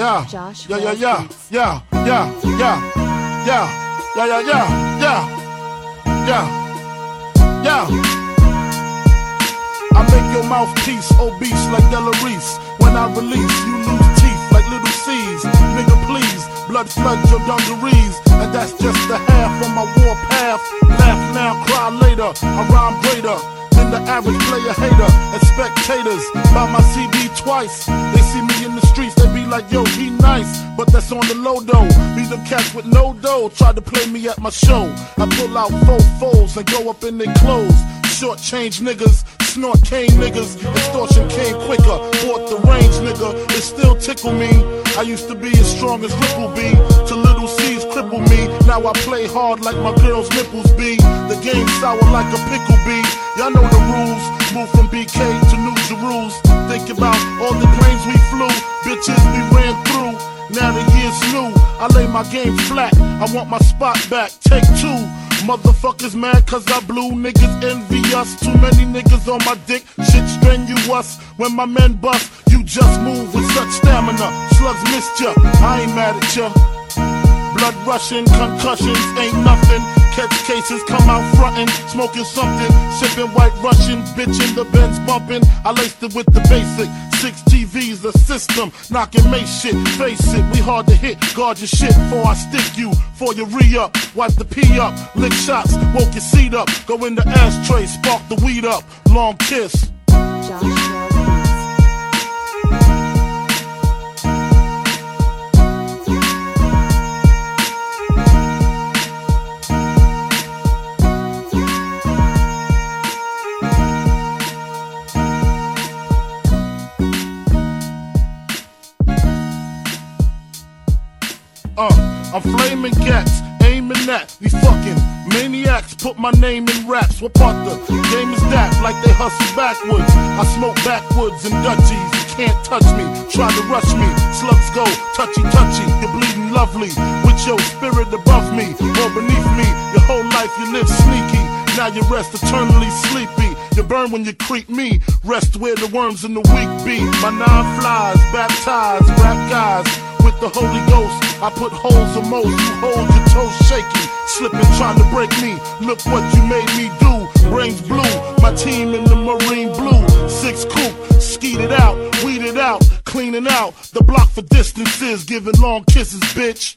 yeah, Josh yeah, yeah, yeah, yeah, yeah, yeah, yeah, yeah, yeah, yeah, yeah, yeah, yeah. I make your mouthpiece obese like Della Reese. When I release, you lose teeth like Lil' Cease. Nigga, please, blood flood your dungarees. And that's just the half of my war path. Laugh now, cry later. I rhyme greater than the average player hater. And spectators buy my CD twice. The streets, they be like, yo, he nice. But that's on the low though. Be the cats with no dough. Try to play me at my show. I pull out four foes and go up in their clothes. Short change niggas, snort cane niggas, extortion came quicker. Bought the range nigga, it still tickle me. I used to be as strong as Ripple B, till Lil' Cease cripple me. Now I play hard like my girl's nipples be. The game sour like a pickle bee. Y'all know the rules. Move from BK Year's new, I lay my game flat. I want my spot back. Take two. Motherfuckers mad cause I blew, niggas envy us. Too many niggas on my dick, shit strenuous. When my men bust, you just move with such stamina. Slugs missed ya, I ain't mad at ya. Blood rushing, concussions ain't nothing. Catch cases, come out frontin', smoking something, sipping white Russian, bitchin' the Benz bumpin'. I laced it with the basic. Six TVs, a system, knocking make shit. Face it, we hard to hit. Guard your shit before I stick you. For your re up, wipe the pee up, lick shots, woke your seat up. Go in the ashtray, spark the weed up. Long kiss. Josh Uh, I'm flaming cats, aiming at these fucking maniacs. Put my name in raps. What part the game is that? Like they hustle backwards. I smoke backwoods and Dutchies. You can't touch me, try to rush me. Slugs go touchy touchy. You're bleeding lovely with your spirit above me or beneath me. Your whole life you live sneaky. Now you rest eternally sleepy. You burn when you creep me. Rest where the worms in the weak be. My nine flies, baptized, rap guys with the Holy Ghost. I put holes in most. You hold your toes shaky, slipping, trying to break me. Look what you made me do. Brains blue, my team in the marine blue. Six coupe, skeet it out, weed it out, cleaning out the block for distances, giving long kisses, bitch.